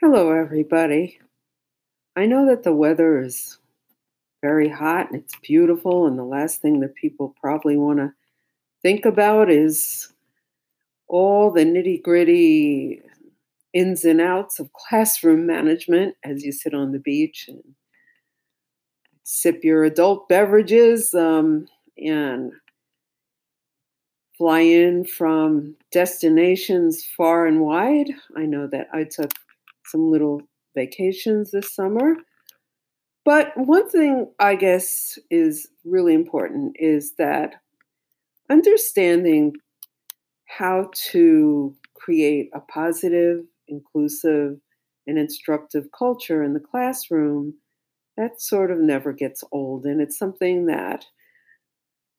Hello, everybody. I know that the weather is very hot and it's beautiful, and the last thing that people probably want to think about is all the nitty gritty ins and outs of classroom management as you sit on the beach and sip your adult beverages um, and fly in from destinations far and wide. I know that I took some little vacations this summer. But one thing I guess is really important is that understanding how to create a positive, inclusive, and instructive culture in the classroom, that sort of never gets old. And it's something that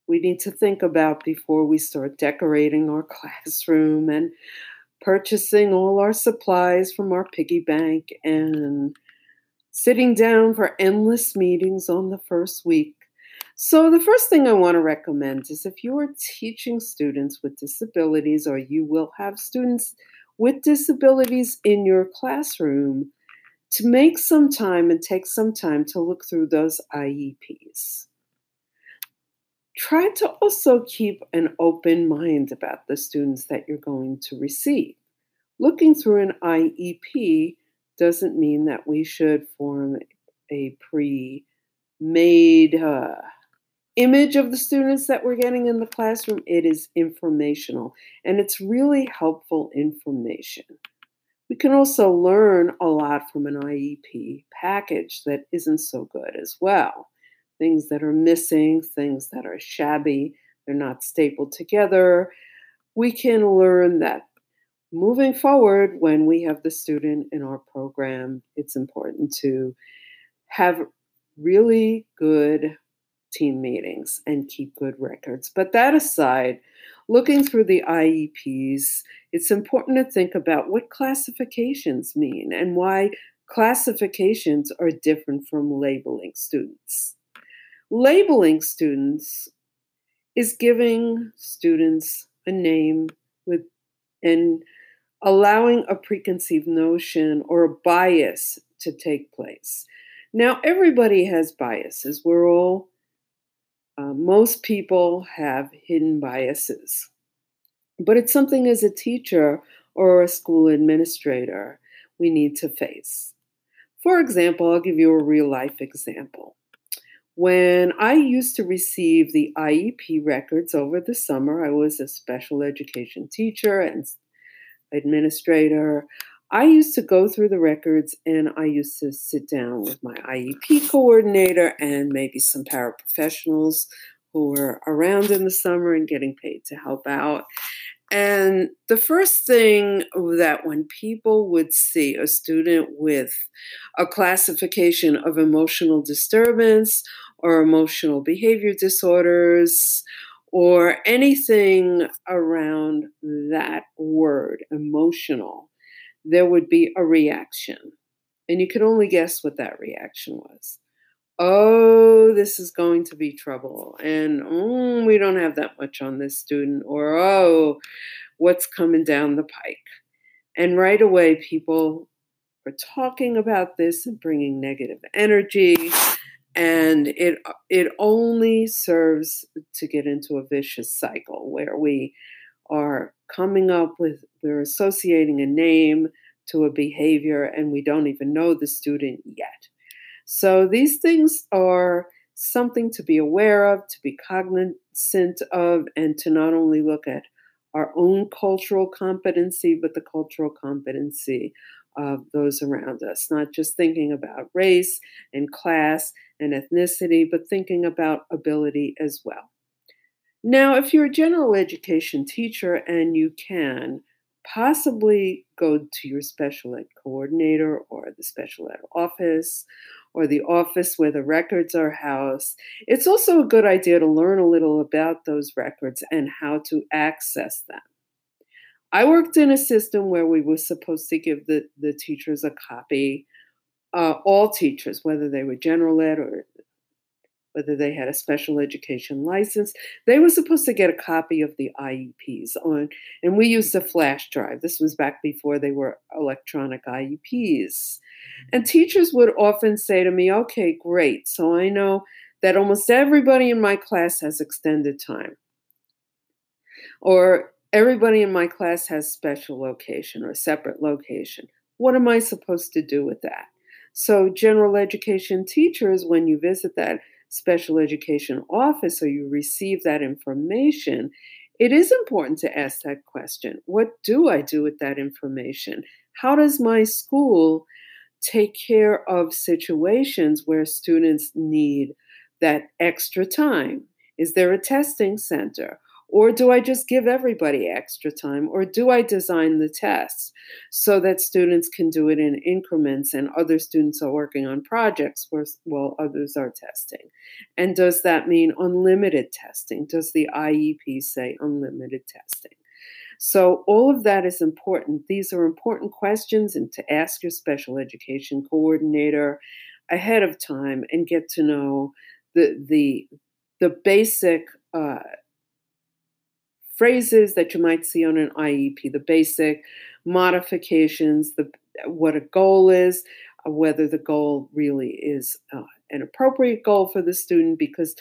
we need to think about before we start decorating our classroom and purchasing all our supplies from our piggy bank and sitting down for endless meetings on the first week. So, the first thing I want to recommend is if you are teaching students with disabilities or you will have students with disabilities in your classroom, to make some time and take some time to look through those IEPs. Try to also keep an open mind about the students that you're going to receive. Looking through an IEP doesn't mean that we should form a pre made uh, image of the students that we're getting in the classroom. It is informational and it's really helpful information. We can also learn a lot from an IEP package that isn't so good as well. Things that are missing, things that are shabby, they're not stapled together. We can learn that moving forward, when we have the student in our program, it's important to have really good team meetings and keep good records. But that aside, looking through the IEPs, it's important to think about what classifications mean and why classifications are different from labeling students. Labeling students is giving students a name with and allowing a preconceived notion or a bias to take place. Now, everybody has biases. We're all, uh, most people have hidden biases. But it's something as a teacher or a school administrator we need to face. For example, I'll give you a real life example. When I used to receive the IEP records over the summer, I was a special education teacher and administrator. I used to go through the records and I used to sit down with my IEP coordinator and maybe some paraprofessionals who were around in the summer and getting paid to help out. And the first thing that when people would see a student with a classification of emotional disturbance or emotional behavior disorders or anything around that word, emotional, there would be a reaction. And you could only guess what that reaction was. Oh, this is going to be trouble. And oh, we don't have that much on this student. Or oh, what's coming down the pike. And right away, people are talking about this and bringing negative energy and it it only serves to get into a vicious cycle where we are coming up with we're associating a name to a behavior and we don't even know the student yet. So these things are something to be aware of to be cognizant of and to not only look at our own cultural competency but the cultural competency of those around us, not just thinking about race and class and ethnicity, but thinking about ability as well. Now, if you're a general education teacher and you can, possibly go to your special ed coordinator or the special ed office or the office where the records are housed. It's also a good idea to learn a little about those records and how to access them. I worked in a system where we were supposed to give the, the teachers a copy, uh, all teachers, whether they were general ed or whether they had a special education license. They were supposed to get a copy of the IEPs on, and we used a flash drive. This was back before they were electronic IEPs. And teachers would often say to me, okay, great. So I know that almost everybody in my class has extended time. Or everybody in my class has special location or separate location. What am I supposed to do with that? So, general education teachers, when you visit that special education office or you receive that information, it is important to ask that question What do I do with that information? How does my school take care of situations where students need that extra time? Is there a testing center? Or do I just give everybody extra time? Or do I design the tests so that students can do it in increments and other students are working on projects while others are testing? And does that mean unlimited testing? Does the IEP say unlimited testing? So, all of that is important. These are important questions, and to ask your special education coordinator ahead of time and get to know the, the, the basic uh, phrases that you might see on an IEP, the basic modifications, the what a goal is, uh, whether the goal really is uh, an appropriate goal for the student, because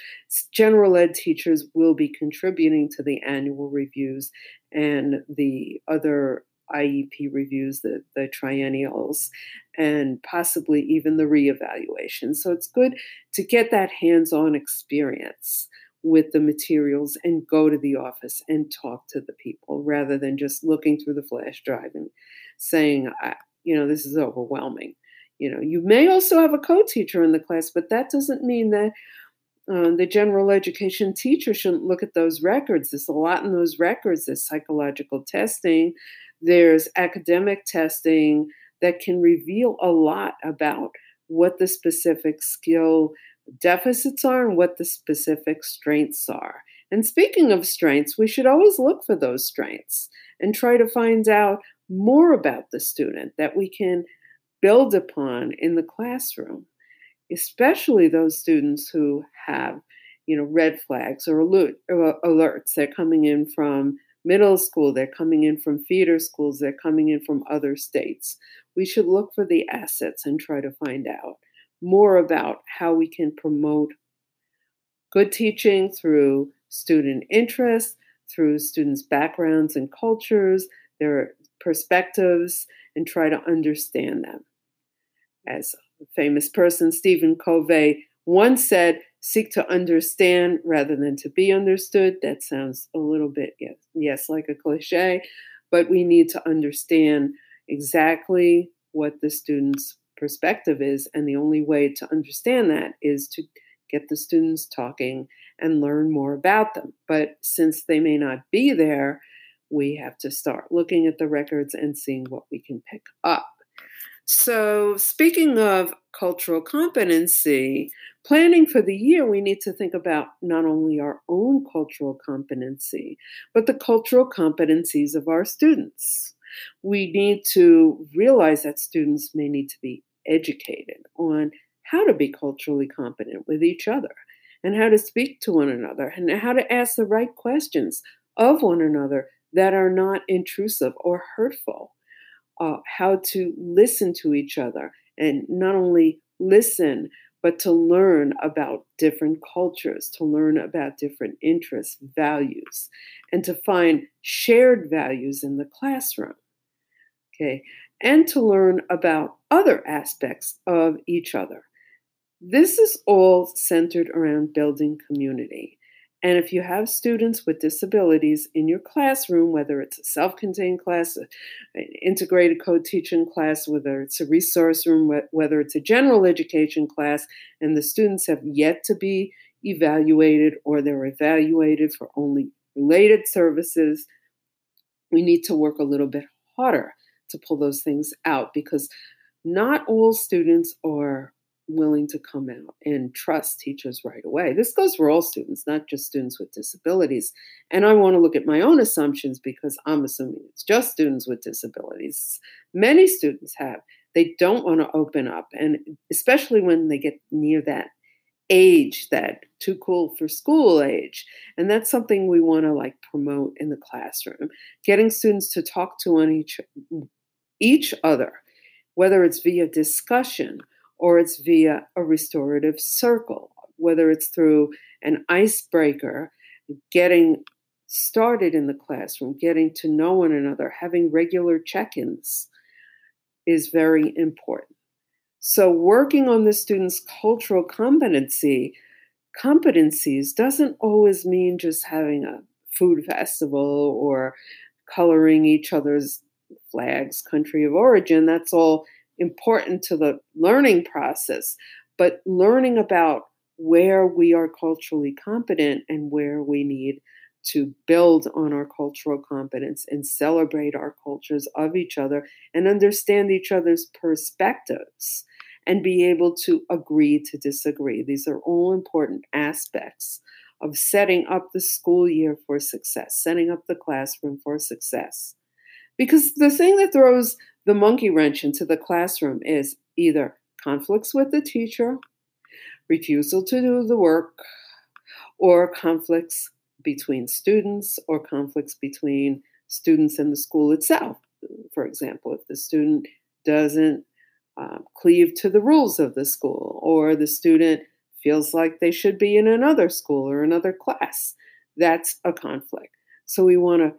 general ed teachers will be contributing to the annual reviews and the other IEP reviews, the, the triennials, and possibly even the reevaluation. So it's good to get that hands on experience with the materials and go to the office and talk to the people rather than just looking through the flash drive and saying, you know, this is overwhelming. You know, you may also have a co-teacher in the class, but that doesn't mean that uh, the general education teacher shouldn't look at those records. There's a lot in those records. There's psychological testing, there's academic testing that can reveal a lot about what the specific skill deficits are and what the specific strengths are. And speaking of strengths, we should always look for those strengths and try to find out more about the student that we can build upon in the classroom, especially those students who have, you know, red flags or alerts. They're coming in from middle school, they're coming in from feeder schools, they're coming in from other states. We should look for the assets and try to find out more about how we can promote good teaching through student interest, through students' backgrounds and cultures, their perspectives, and try to understand them. As a famous person, Stephen Covey, once said, seek to understand rather than to be understood. That sounds a little bit, yes, yes like a cliche, but we need to understand exactly what the students perspective is. And the only way to understand that is to get the students talking and learn more about them. But since they may not be there, we have to start looking at the records and seeing what we can pick up. So, speaking of cultural competency, planning for the year, we need to think about not only our own cultural competency, but the cultural competencies of our students. We need to realize that students may need to be educated on how to be culturally competent with each other and how to speak to one another and how to ask the right questions of one another that are not intrusive or hurtful. Uh, how to listen to each other and not only listen, but to learn about different cultures, to learn about different interests, values, and to find shared values in the classroom. Okay, and to learn about other aspects of each other. This is all centered around building community. And if you have students with disabilities in your classroom, whether it's a self contained class, an integrated co teaching class, whether it's a resource room, whether it's a general education class, and the students have yet to be evaluated or they're evaluated for only related services, we need to work a little bit harder to pull those things out because not all students are willing to come out and trust teachers right away. This goes for all students, not just students with disabilities. And I want to look at my own assumptions because I'm assuming it's just students with disabilities. Many students have. They don't want to open up, and especially when they get near that age that too cool for school age and that's something we want to like promote in the classroom getting students to talk to one each each other whether it's via discussion or it's via a restorative circle whether it's through an icebreaker getting started in the classroom getting to know one another having regular check-ins is very important. So, working on the student's cultural competency competencies doesn't always mean just having a food festival or coloring each other's flags, country of origin. That's all important to the learning process. But learning about where we are culturally competent and where we need to build on our cultural competence and celebrate our cultures of each other and understand each other's perspectives and be able to agree to disagree. These are all important aspects of setting up the school year for success, setting up the classroom for success. Because the thing that throws the monkey wrench into the classroom is either conflicts with the teacher, refusal to do the work, or conflicts between students or conflicts between students and the school itself. For example, if the student doesn't um, cleave to the rules of the school, or the student feels like they should be in another school or another class. That's a conflict. So we want to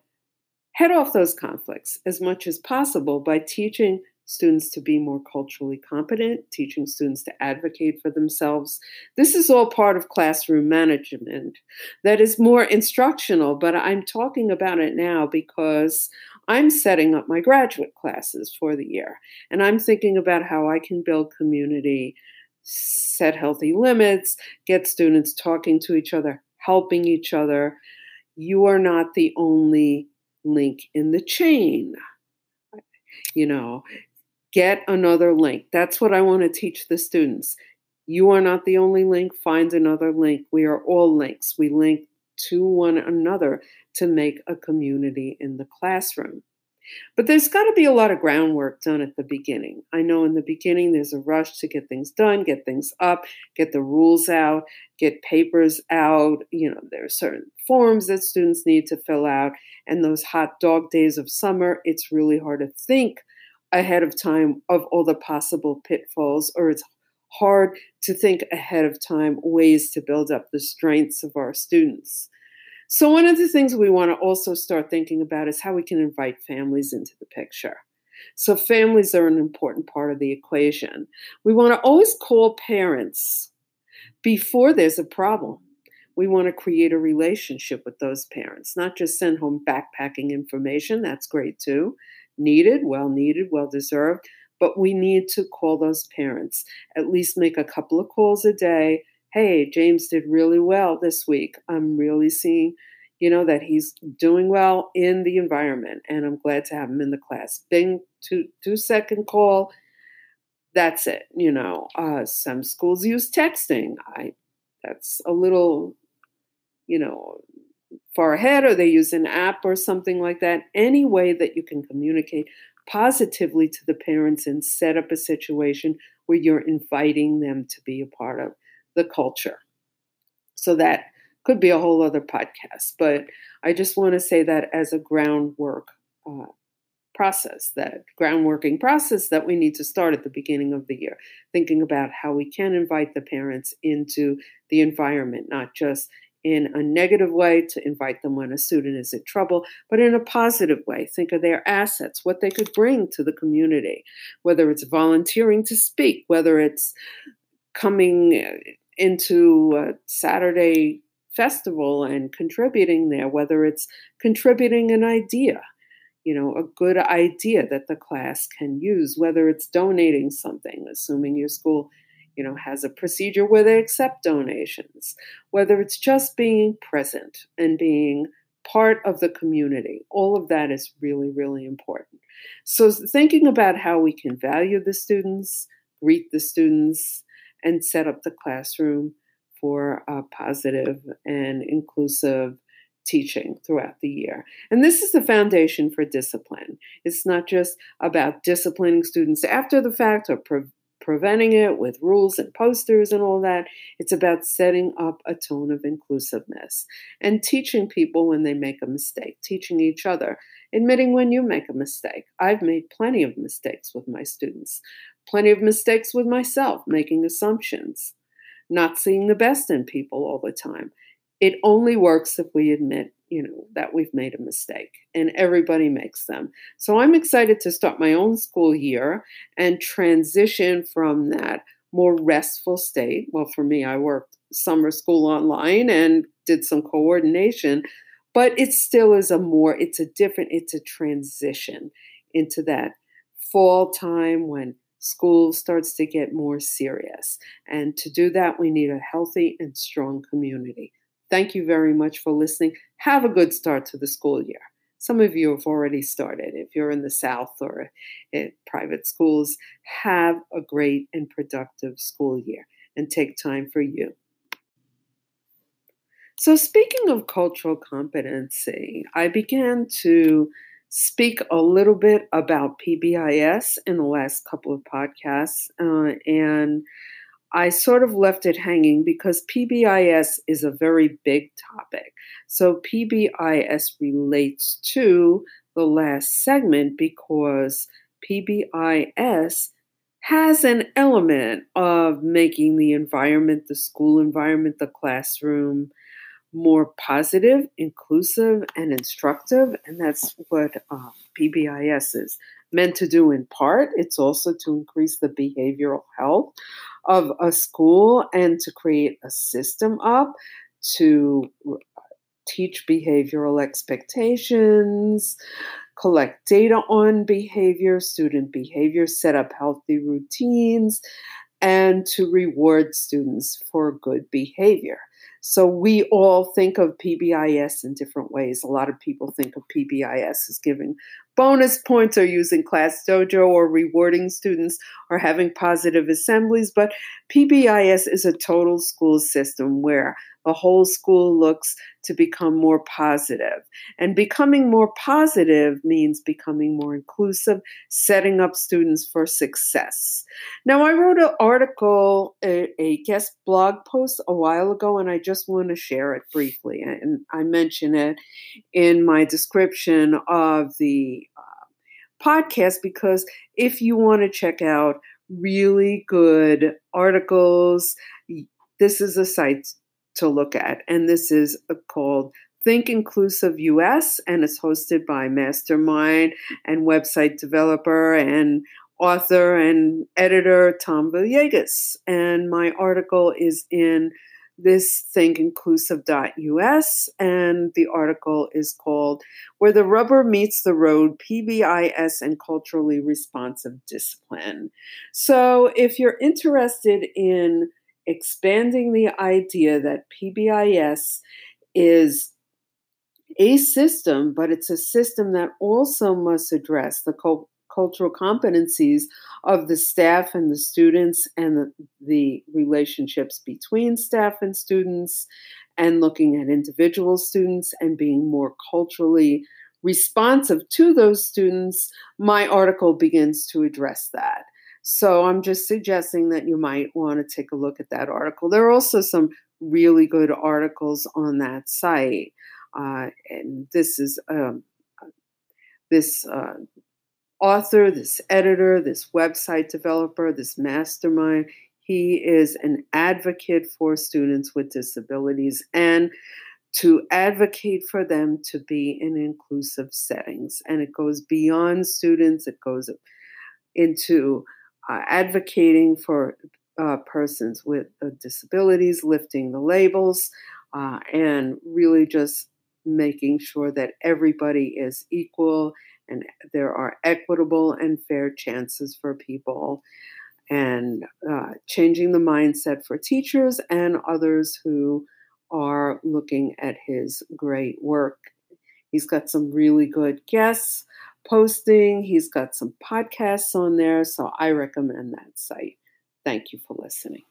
head off those conflicts as much as possible by teaching students to be more culturally competent, teaching students to advocate for themselves. This is all part of classroom management that is more instructional, but I'm talking about it now because I'm setting up my graduate classes for the year and I'm thinking about how I can build community, set healthy limits, get students talking to each other, helping each other. You are not the only link in the chain. You know, Get another link. That's what I want to teach the students. You are not the only link. Find another link. We are all links. We link to one another to make a community in the classroom. But there's got to be a lot of groundwork done at the beginning. I know in the beginning there's a rush to get things done, get things up, get the rules out, get papers out. You know, there are certain forms that students need to fill out. And those hot dog days of summer, it's really hard to think ahead of time of all the possible pitfalls, or it's hard to think ahead of time ways to build up the strengths of our students. So, one of the things we want to also start thinking about is how we can invite families into the picture. So, families are an important part of the equation. We want to always call parents before there's a problem. We want to create a relationship with those parents, not just send home backpacking information. That's great too needed, well needed, well deserved, but we need to call those parents, at least make a couple of calls a day. Hey, James did really well this week. I'm really seeing, you know, that he's doing well in the environment, and I'm glad to have him in the class. Bing, two two second call. That's it. You know, uh, some schools use texting. I that's a little, you know, far ahead or they use an app or something like that. Any way that you can communicate positively to the parents and set up a situation where you're inviting them to be a part of the culture. So that could be a whole other podcast, but I just want to say that as a groundwork uh, process, that groundworking process that we need to start at the beginning of the year, thinking about how we can invite the parents into the environment, not just in a negative way to invite them when a student is in trouble, but in a positive way. Think of their assets, what they could bring to the community, whether it's volunteering to speak, whether it's coming into a Saturday festival and contributing there, whether it's contributing an idea, you know, a good idea that the class can use, whether it's donating something, assuming your school you know, has a procedure where they accept donations, whether it's just being present and being part of the community. All of that is really, really important. So, thinking about how we can value the students, greet the students, and set up the classroom for a positive and inclusive teaching throughout the year. And this is the foundation for discipline. It's not just about disciplining students after the fact or preventing it with rules and posters and all that. It's about setting up a tone of inclusiveness and teaching people when they make a mistake, teaching each other, admitting when you make a mistake. I've made plenty of mistakes with my students, plenty of mistakes with myself, making assumptions, not seeing the best in people all the time. It only works if we admit you know that we've made a mistake and everybody makes them so i'm excited to start my own school year and transition from that more restful state well for me i worked summer school online and did some coordination but it still is a more it's a different it's a transition into that fall time when school starts to get more serious and to do that we need a healthy and strong community Thank you very much for listening. Have a good start to the school year. Some of you have already started. If you're in the South or at private schools, have a great and productive school year and take time for you. So, speaking of cultural competency, I began to speak a little bit about PBIS in the last couple of podcasts. Uh, and I sort of left it hanging because PBIS is a very big topic. So PBIS relates to the last segment because PBIS has an element of making the environment, the school environment, the classroom more positive, inclusive, and instructive. And that's what uh, PBIS is meant to do in part. It's also to increase the behavioral health of a school and to create a system up to teach behavioral expectations, collect data on behavior, student behavior, set up healthy routines, and to reward students for good behavior. So we all think of PBIS in different ways. A lot of people think of PBIS as giving bonus points or using Class Dojo or rewarding students or having positive assemblies, but PBIS is a total school system where the whole school looks to become more positive. And becoming more positive means becoming more inclusive, setting up students for success. Now, I wrote an article, a, a guest blog post a while ago, and I just want to share it briefly. And I mention it in my description of the podcast because if you want to check out really good articles, this is a site to look at. And this is uh, called Think Inclusive US, and it's hosted by mastermind and website developer and author and editor Tom Villegas. And my article is in this thing thinkinclusive.us, and the article is called Where the Rubber Meets the Road PBIS and Culturally Responsive Discipline. So, if you're interested in expanding the idea that PBIS is a system, but it's a system that also must address the cultural competencies of the staff and the students and the, the relationships between staff and students, and looking at individual students and being more culturally responsive to those students. My article begins to address that. So I'm just suggesting that you might want to take a look at that article. There are also some really good articles on that site. Uh, and this is um, this uh, author, this editor, this website developer, this mastermind. He is an advocate for students with disabilities and to advocate for them to be in inclusive settings. And it goes beyond students, it goes into uh, advocating for uh, persons with uh, disabilities, lifting the labels, uh, and really just making sure that everybody is equal and there are equitable and fair chances for people, and uh, changing the mindset for teachers and others who are looking at his great work. He's got some really good guests posting. He's got some podcasts on there, so I recommend that site. Thank you for listening.